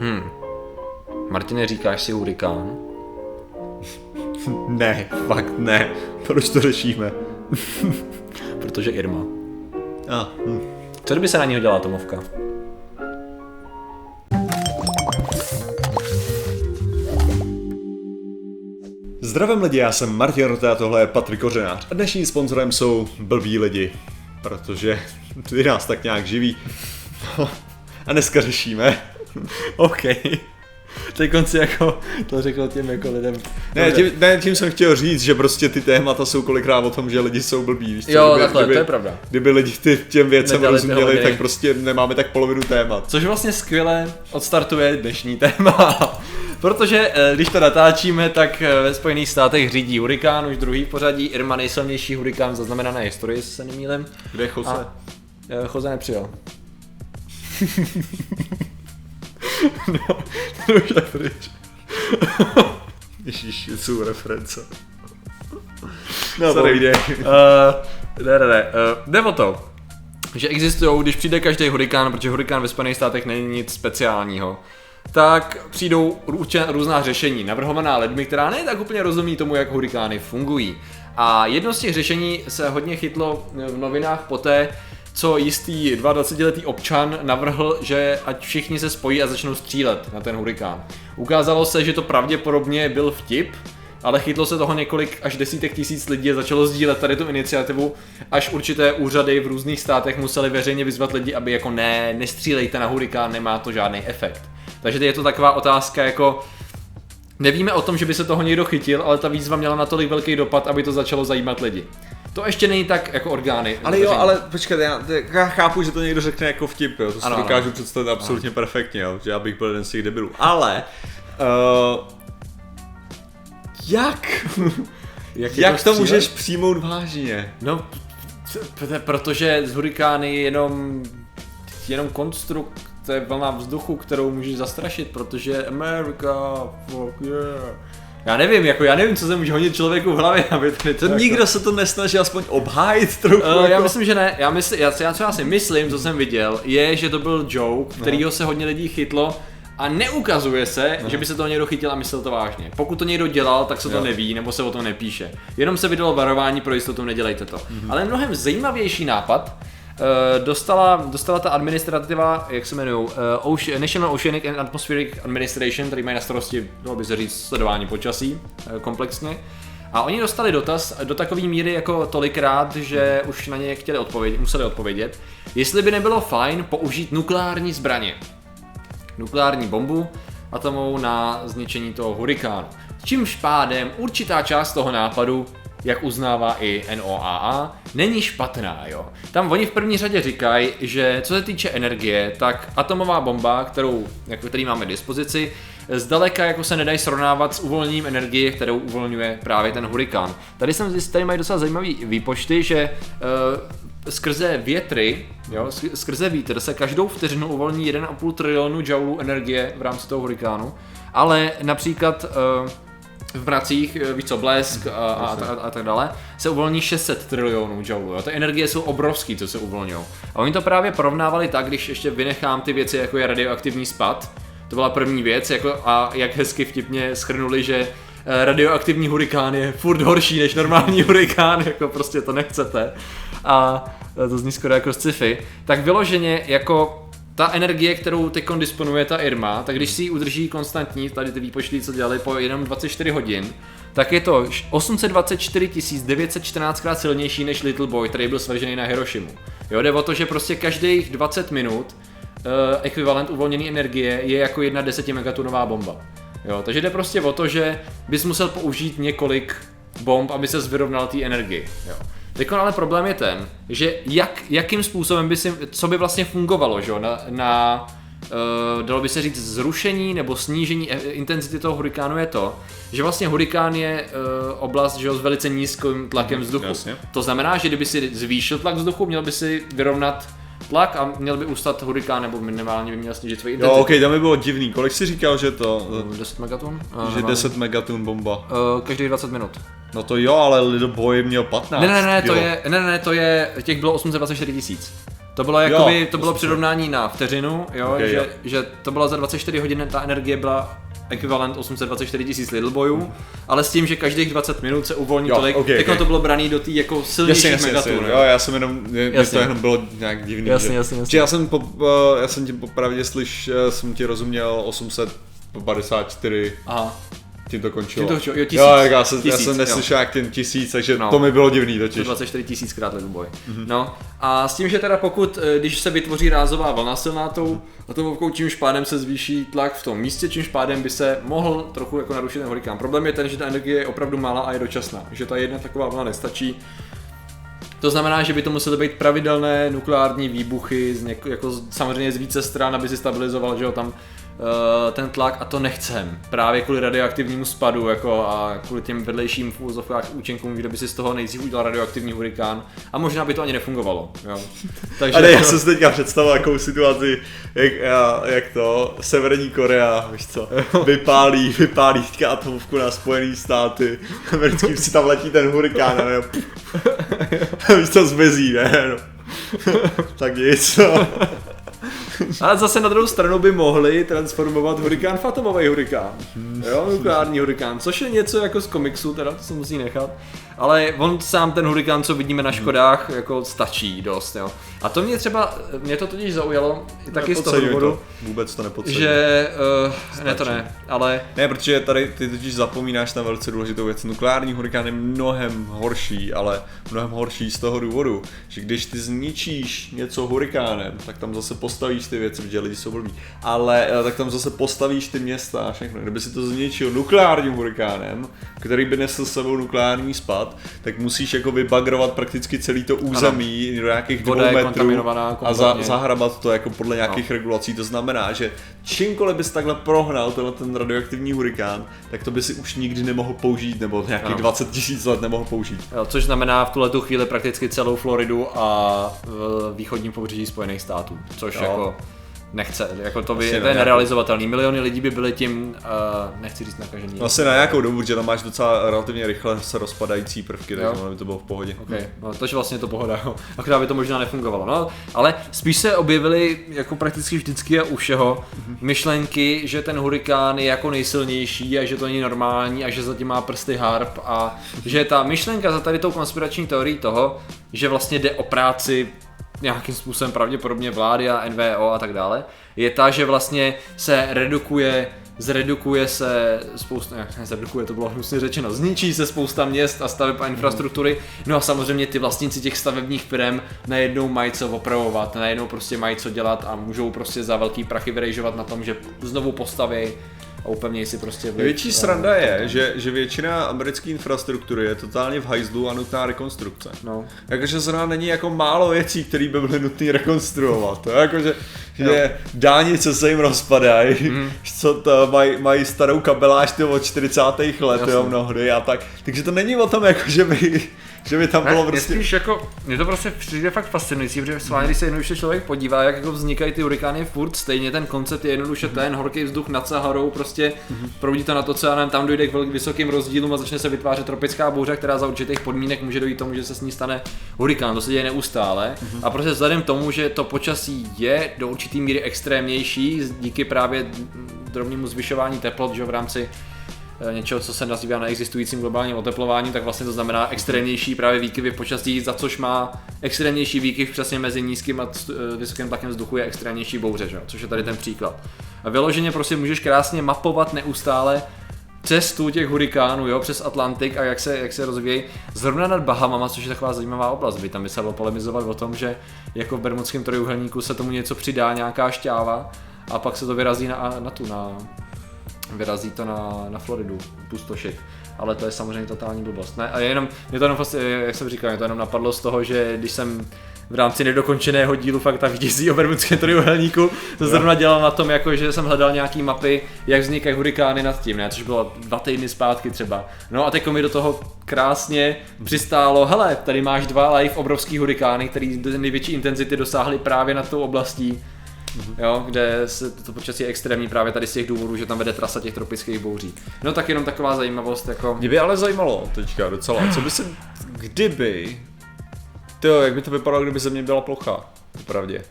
Hm. Martine, říkáš si hurikán? Ne, fakt ne. Proč to řešíme? Protože Irma. A, hm. Co kdyby se na něho dělala atomovka? Zdravím lidi, já jsem Martin Rota a tohle je Patrik Kořenář. A dnešním sponzorem jsou blbí lidi, protože ty nás tak nějak živí. A dneska řešíme. OK. Teď konci jako to řekl těm jako lidem. Ne tím, ne, tím jsem chtěl říct, že prostě ty témata jsou kolikrát o tom, že lidi jsou blbí. Víš co? Jo, kdyby, takhle, kdyby, to je pravda. Kdyby lidi ty, těm věcem Nedali rozuměli, tak prostě nemáme tak polovinu témat. Což vlastně skvěle odstartuje dnešní téma. Protože eh, když to natáčíme, tak eh, ve Spojených státech řídí hurikán, už druhý v pořadí, Irma nejsilnější hurikán zaznamenané historii, jestli se nemýlím. Kde je Jose? A- Eh, Jose nepřijel. no, to už je pryč. Ježíš, jsou reference. No, Sorry. povídej. Uh, ne, ne, ne. Uh, jde o to, že existují, když přijde každý hurikán, protože hurikán ve Spojených státech není nic speciálního, tak přijdou růče, různá řešení, navrhovaná lidmi, která ne tak úplně rozumí tomu, jak hurikány fungují. A jedno z těch řešení se hodně chytlo v novinách poté, co jistý 22-letý občan navrhl, že ať všichni se spojí a začnou střílet na ten hurikán. Ukázalo se, že to pravděpodobně byl vtip, ale chytlo se toho několik až desítek tisíc lidí a začalo sdílet tady tu iniciativu, až určité úřady v různých státech museli veřejně vyzvat lidi, aby jako ne, nestřílejte na hurikán, nemá to žádný efekt. Takže je to taková otázka jako, nevíme o tom, že by se toho někdo chytil, ale ta výzva měla natolik velký dopad, aby to začalo zajímat lidi. To ještě není tak jako orgány. Ale jo, ale počkej, já, já chápu, že to někdo řekne jako vtip, jo, to si Ano, ano, ano. dokážu představit absolutně perfektně, jo, že já bych byl jeden z těch debilů. Ale, uh, jak? jak, jak to střílet? můžeš přijmout vážně? No, protože z hurikány je jenom, jenom konstrukt, to je vlna vzduchu, kterou můžeš zastrašit, protože America, fuck yeah. Já nevím, jako já nevím, co se může hodit člověku v hlavě, aby tady To nikdo se to nesnaží aspoň obhájit trochu. Uh, já jako- myslím, že ne. Já, mysl, já, já, co já si myslím, co jsem viděl, je, že to byl joke, kterýho se hodně lidí chytlo a neukazuje se, že by se toho někdo chytil a myslel to vážně. Pokud to někdo dělal, tak se to Jo. neví, nebo se o tom nepíše. Jenom se vydalo varování pro jistotu, nedělejte to. Ale mnohem zajímavější nápad dostala, dostala ta administrativa, jak se jmenují, uh, Ocean, National Oceanic and Atmospheric Administration, který mají na starosti, dalo by se říct, sledování počasí eh, komplexně. A oni dostali dotaz do takové míry jako tolikrát, že už na ně chtěli odpovědět, museli odpovědět, jestli by nebylo fajn použít nukleární zbraně. Nukleární bombu atomovou na zničení toho hurikánu. Čímž pádem určitá část toho nápadu, jak uznává i NOAA, není špatná, jo. Tam oni v první řadě říkají, že co se týče energie, tak atomová bomba, kterou, jako který máme k dispozici, zdaleka jako se nedají srovnávat s uvolněním energie, kterou uvolňuje právě ten hurikán. Tady jsem zjistil, tady mají docela zajímavé výpočty, že uh, skrze větry, jo, sk- skrze vítr se každou vteřinu uvolní 1,5 trilionu joulů energie v rámci toho hurikánu, ale například uh, v mracích, eh, víš co, blesk a, a, a, a tak dále, se uvolní 600 trilionů joulů. Jo? Ty energie jsou obrovský, co se uvolňují. A oni to právě porovnávali tak, když ještě vynechám ty věci, jako je radioaktivní spad, to byla první věc, jako, a jak hezky vtipně schrnuli, že eh, radioaktivní hurikán je furt horší než normální hurikán, jako prostě to nechcete. A eh, to zní skoro jako sci-fi. Tak vyloženě jako ta energie, kterou teď disponuje ta Irma, tak když si ji udrží konstantní, tady ty výpočty, co dělali po jenom 24 hodin, tak je to 824 914 krát silnější než Little Boy, který byl svržený na Hirošimu. Jo, jde o to, že prostě každých 20 minut uh, ekvivalent uvolněné energie je jako jedna 10 megatonová bomba. Jo, takže jde prostě o to, že bys musel použít několik bomb, aby se vyrovnal té energii. Jo. Teď ale problém je ten, že jak, jakým způsobem by si, co by vlastně fungovalo, že jo, na, na uh, dalo by se říct zrušení nebo snížení e- intenzity toho hurikánu je to, že vlastně hurikán je uh, oblast že jo, s velice nízkým tlakem vzduchu. jasně. To znamená, že kdyby si zvýšil tlak vzduchu, měl by si vyrovnat tlak a měl by ustat hurikán, nebo minimálně by měl snížit svoji Jo, intenzitu. ok, tam by bylo divný. Kolik jsi říkal, že to, 10 megaton? že 10 megatun bomba? Uh, každých 20 minut. No to jo, ale Little Boy měl 15. Ne, ne, ne, to jo. je, ne, ne, to je, těch bylo 824 tisíc. To bylo jakoby, Jo, to bylo přirovnání na vteřinu, jo, Ok, že, jo. že to bylo za 24 hodin, ta energie byla ekvivalent 824 tisíc Lidl bojů, ale s tím, že každých 20 minut se uvolní Jo, tolik, ok, jako ok. to bylo braný do té jako silnějších megatun. jo, já jsem jenom, mě, Jasně. to jenom bylo nějak divný. Jasně, že, jasně, jasně. že já jsem, po, eh, já jsem ti popravdě slyš, eh, jsem ti rozuměl 854, Aha. Tím to končilo. Tím to končilo, jo, tisíc. Jo, já jsem, já Tisíc, jsem jo. neslyšel jak ten tisíc, takže No. to mi bylo divný totiž. 24 tisíckrát Lidl boj. No a s tím, že teda pokud, eh, když se vytvoří rázová vlna silná tou atomovkou, čímž pádem se zvýší tlak v tom místě, čímž pádem by se mohl trochu jako narušit ten hurikán. Problém je ten, že ta energie je opravdu malá a je dočasná, že ta jedna taková vlna nestačí. To znamená, že by to musely být pravidelné nukleární výbuchy, z něk- jako z- samozřejmě z více stran, aby si stabilizoval, že jo, tam ten tlak a to nechcem. Právě kvůli radioaktivnímu spadu jako a kvůli těm vedlejším v úzovkách účinkům, kde by si z toho nejdřív udělal radioaktivní hurikán a možná by to ani nefungovalo. Jo. Takže Ale já jako- jsem si teďka představil jakou situaci, jak, jak to Severní Korea, víš co, vypálí, vypálí teďka atomovku na Spojený státy, americký si tam letí ten hurikán a ne, víš co, zmizí, ne, no. tak nic, no. Ale zase na druhou stranu by mohli transformovat hurikán v atomový hurikán. Jo, nukleární hurikán, což je něco jako z komiksu, teda to se musí nechat. Ale on sám ten hurikán, co vidíme na Škodách, jako stačí dost, jo. A to mě třeba, mě to totiž zaujalo, i taky z toho důvodu, to. Vůbec to nepodceňuji. že, uh, ne to ne, ale Ne, protože tady ty totiž zapomínáš na velice důležitou věc. Nukleární hurikán je mnohem horší, ale mnohem horší z toho důvodu, že když ty zničíš něco hurikánem, tak tam zase postavíš ty věci, protože lidi jsou blbí, ale eh, tak tam zase postavíš ty města a všechno. Kdyby si to zničil nukleárním hurikánem, který by nesl s sebou nukleární spad, tak musíš jako vybagrovat prakticky celý to území do nějakých dvou Voda je metrů a za, zahrabat to jako podle nějakých no. regulací. To znamená, že čímkoliv bys takhle prohnal tenhle ten radioaktivní hurikán, tak to by si už nikdy nemohl použít, nebo nějakých Ano. 20 tisíc let nemohl použít. jo, což znamená v tuhle tu chvíli prakticky celou Floridu a v východním pobřeží Spojených států, což Jo. jako nechce, jako to, by, to je ne, nerealizovatelný. Miliony lidí by byly tím, uh, nechci říct nakažený. Asi na nějakou dobu, že tam máš docela relativně rychle se rozpadající prvky, Jo. takže ono by to bylo v pohodě. Okay. No, tož vlastně to pohoda, jo. Akorát by to možná nefungovalo. No, ale spíš se objevily jako prakticky vždycky a u všeho myšlenky, že ten hurikán je jako nejsilnější a že to není normální a že zatím má prsty harp a že ta myšlenka za tady tou konspirační teorií toho, že vlastně jde o práci nějakým způsobem pravděpodobně vlády a NVO a tak dále, je ta, že vlastně se redukuje zredukuje se spousta, ne, zredukuje, to bylo hnusně řečeno, zničí se spousta měst a staveb a infrastruktury, no a samozřejmě ty vlastníci těch stavebních firm najednou mají co opravovat, najednou prostě mají co dělat a můžou prostě za velký prachy vyrejžovat na tom, že znovu postaví a upevnějí si prostě vliv. Největší sranda je, že, že většina americké infrastruktury je totálně v hajzlu a nutná rekonstrukce. No. Jakože zrovna není jako málo věcí, které by byly nutné rekonstruovat. Jakože, že dálnice se jim rozpadají, mm. co to mají, mají starou kabeláž od 40. let, Jasně. jo, mnohdy a tak. Takže to není o tom, jako, že by, že by tam Ne, bylo prostě... spíš jako, mě to prostě přijde fakt fascinující, protože sválně, když se jednoduše člověk podívá, jak jako vznikají ty hurikány furt, stejně ten koncept je jednoduše ten horký vzduch nad Saharou, prostě proudí to na to, co já nevím, tam dojde k velkým vysokým rozdílům a začne se vytvářet tropická bouře, která za určitých podmínek může dojít tomu, že se s ní stane hurikán, to se děje neustále. A prostě vzhledem k tomu, že to počasí je do určitý míry extrémnější, díky právě drobnému zvyšování teplot, že v rámci něčeho, co se nazývá neexistujícím globálním oteplováním, tak vlastně to znamená extrémnější právě výkyvy počasí, za což má extrémnější výkyv přesně mezi nízkým a eh, vysokým tlakem vzduchu je extrémnější bouře, že? což je tady ten příklad. A vyloženě prostě můžeš krásně mapovat neustále cestu těch hurikánů, jo, přes Atlantik a jak se, jak se rozvíjí. Zrovna nad Bahamama, což je taková zajímavá oblast, by tam by se dalo polemizovat o tom, že jako v Bermudském trojuhelníku se tomu něco přidá, nějaká šťáva a pak se to vyrazí na, na tu, na, vyrazí to na, na Floridu, pustošit. Ale to je samozřejmě totální blbost. Ne? A jenom, mě to jenom, jak jsem říkal, mě to jenom napadlo z toho, že když jsem v rámci nedokončeného dílu fakt ta vítězí o Bermudském trojuhelníku, to zrovna dělal na tom, jako, že jsem hledal nějaký mapy, jak vznikají hurikány nad tím, ne? což bylo dva týdny zpátky třeba. No a teď mi do toho krásně přistálo, hele, tady máš dva live obrovský hurikány, který největší intenzity dosáhly právě nad tou oblastí, jo, kde se to počasí je extrémní právě tady z těch důvodů, že tam vede trasa těch tropických bouří. No tak jenom taková zajímavost, jako... Mě by ale zajímalo teďka docela, co by se, kdyby, to jak by to vypadalo, kdyby země byla plochá? Popravdě.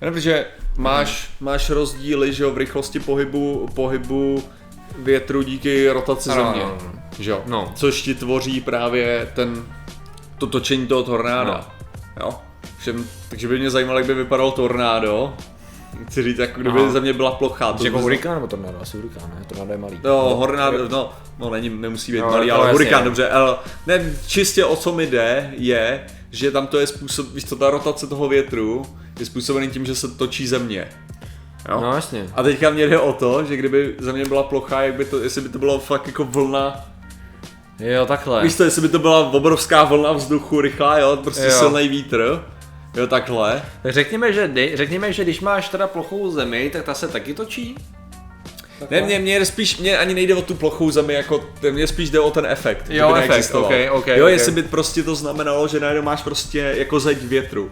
Jenom, že máš, máš rozdíly, že jo, v rychlosti pohybu, pohybu větru díky rotaci Ano, země. ano, ano. Že jo? No. Což ti tvoří právě ten, to točení toho tornáda. Jo? Všem, takže by mě zajímalo, jak by vypadalo tornádo. Chci říct, jako kdyby Aha. země byla plochá. To Jako by- hurikán nebo tornádo? Asi hurikán, ne? Tornádo je malý. No, hornádo, no, no není, nemusí být No, malý, no, ale hurikán, no. dobře, ale ne, čistě o co mi jde, je, že tam to je způsob, víš co, ta rotace toho větru je způsobený tím, že se točí země. Jo? No jasně. A teďka mě jde o to, že kdyby země byla plochá, jak by to, jestli by to bylo fakt jako vlna, Jo, takhle. víš to, jestli by to byla obrovská vlna vzduchu, rychlá, jo, prostě Jo. silný vítr, jo, takhle. Tak řekněme, že, řekněme, že když máš teda plochou zemi, tak ta se taky točí? Ne, mě, mě spíš, mě ani nejde o tu plochou zemi, jako, mě spíš jde o ten efekt. Jo, efekt, neexistoval. ok, ok, Jo, ok. jestli by prostě to znamenalo, že najednou máš prostě jako zeď větru.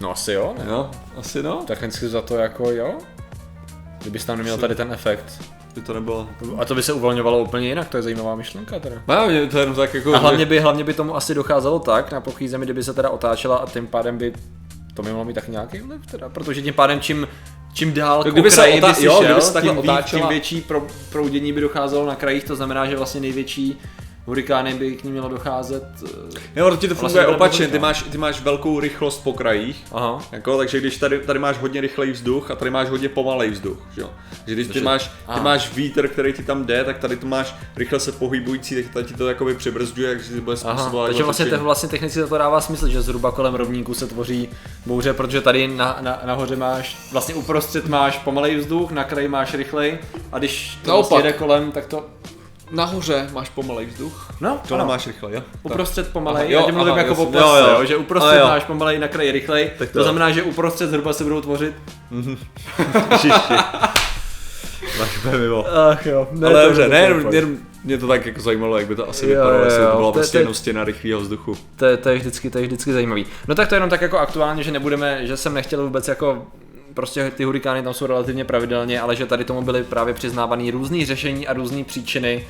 No asi jo, ne? Jo, asi no. Technicky za to jako jo. Kdybys tam neměl tady ten efekt. By to nebylo. A to by se uvolňovalo úplně jinak, to je zajímavá myšlenka teda. No, mě to je jenom tak jako... A hlavně by, hlavně by tomu asi docházelo tak na plochý zemi, kdyby se teda otáčela a tím pádem by to mohlo mít tak nějaký vliv teda, protože tím pádem čím čím dál No, k kdyby se otá- by si jo, šel, kdyby se takhle tím, otáčela- tím větší pro, proudění by docházelo na krajích, to znamená, že vlastně největší hurikány by k ním mělo docházet. eh, Jo, ale ti to Vlastně funguje to opačně, ty no. máš, ty máš velkou rychlost po krajích, Aha. jako, takže když tady, tady máš hodně rychlej vzduch a tady máš hodně pomalej vzduch, že jo. Že když ty máš, ty máš vítr, který ti tam jde, tak tady to máš rychle se pohybující, tak tady ti to jakoby přibrzduje, takže ti bude způsobovat takže vlastně, to, vlastně technicky to dává smysl, že zhruba kolem rovníku se tvoří bouře, protože tady na, na, nahoře máš, vlastně uprostřed máš pomalej vzduch, na kraji máš rychlej a když to Naopak. vlastně jde kolem, tak to, Nahoře máš pomalej vzduch, no, dole ano. máš rychle, jo. Uprostřed pomalej, Aha, já jo, tím mluvím aha, jako plase, Jo, jo. jo, že uprostřed jo. máš pomalej, na kraji rychlej, Tak to, to- znamená, že uprostřed zhruba se budou tvořit. Máš úplně mimo. Ach jo, ne, Ale dobře, ne, jenom mě to tak jako zajímalo, jak by to asi Jo, vypadalo, jo, jestli to byla To je- prostě to je- jenom stěna rychlého vzduchu. to, je, to, je vždycky, to je vždycky zajímavý. No tak to jenom tak jako aktuálně, že nebudeme, že jsem nechtěl vůbec jako prostě ty hurikány tam jsou relativně pravidelně, ale že tady tomu byly právě přiznávané různé řešení a různé příčiny,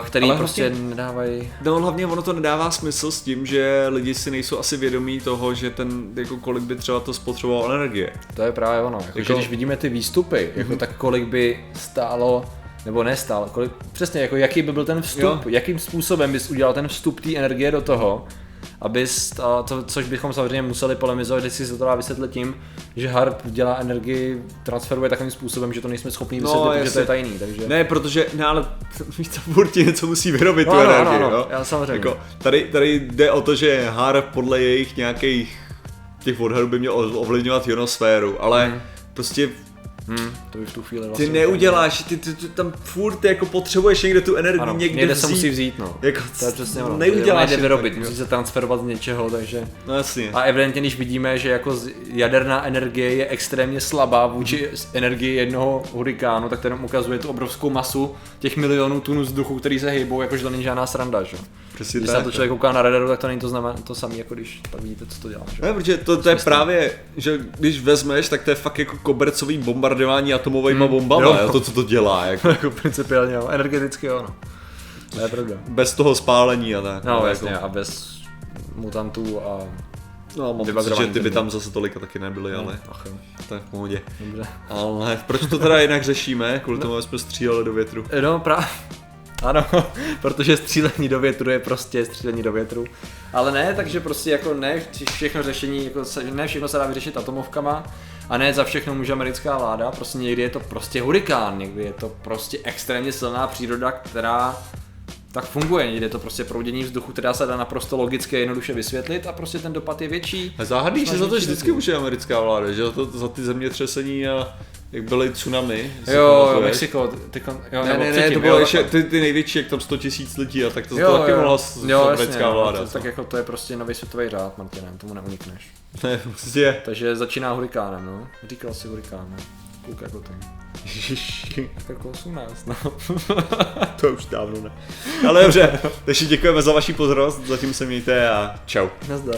uh, které Ale prostě hlavně- nedávají. No hlavně ono to nedává smysl s tím, že lidi si nejsou asi vědomí toho, že ten, jako kolik by třeba to spotřebovalo energie. To je právě ono. Jako, Jako- že když vidíme ty výstupy, jako tak kolik by stálo nebo nestálo, kolik, přesně jako jaký by byl ten vstup, Jo. jakým způsobem bys udělal ten vstup té energie do toho, abys, a to, což bychom samozřejmě museli polemizovat, že si se to dá vysvětlit tím, že HARP dělá energii, transferuje takovým způsobem, že to nejsme schopni No, vysvětlit, protože to je tajný, takže... Ne, protože, ne, ale furt ti něco musí vyrobit No, tu ano, energii, ano, ano, jo? já samozřejmě. Jako, tady, tady jde o to, že HAR podle jejich nějakých těch odhadů by měl ovlivňovat ionosféru, ale Mhm. prostě Hmm, to by v tu chvíli ty vlastně... neuděláš, ty, ty, ty tam furt jako potřebuješ někde tu energii Ano, někde, někde vzít. se musí vzít, no. Jako, To je přesně ono. neuděláš Nejde je vyrobit, tak, jo. musí se transferovat z něčeho, takže... No jasně. A evidentně, když vidíme, že jako jaderná energie je extrémně slabá vůči s- energii jednoho hurikánu, tak to jenom ukazuje tu obrovskou masu těch milionů tun vzduchu, který se hýbou, jakože to není žádná sranda, že? Přesně Když se tak, na to člověk kouká na radaru, tak to není to znamená to samé, jako když pak vidíte, co to dělá, že? Ne, protože to, to je právě, že když vezmeš, tak to je fakt jako kobercový bombardování atomovými Hmm, bombama, jo. jo. to, co to dělá, jako jako principiálně, jo, energeticky jo, no. To je pravda. bez toho spálení a tak. No, jako, jasně, a bez mutantů a... No, mám pocit, že ty by tam zase tolika taky nebyly, ale Ach to je v pohodě. dobře. Ale proč to teda jinak řešíme? Kvůli tomu, aby jsme stříleli do větru. No právě. Ano, protože střílení do větru je prostě střílení do větru. Ale ne, takže prostě jako ne všechno řešení, jako se, ne všechno se dá vyřešit atomovkama a ne za všechno může americká vláda, prostě někdy je to prostě hurikán, někdy je to prostě extrémně silná příroda, která tak funguje, je to prostě proudění vzduchu, která se dá naprosto logicky a jednoduše vysvětlit a prostě ten dopad je větší. A záhadný, že za to vždycky může americká vláda, že to, za ty zemětřesení a jak byly tsunami. Jo, jo? Mexiko, ty, kon- jo, Ne, ne, ne, předtím, to bylo jo, ještě ty, ty největší, jak tam 100 tisíc lidí a tak to, Jo, to taky jo. mohla Jo, americká no, vláda. to, tak jako to je prostě nový světový řád, Martine, tomu neunikneš. Ne, prostě, Takže začíná hurikánem, no. Říkal si hurikán, no. Kouk jako ty. Ježiši, Tak jako 18, no. to už dávno ne. Ale dobře, takže děkujeme za vaši pozornost, zatím se mějte a čau. Nazdar.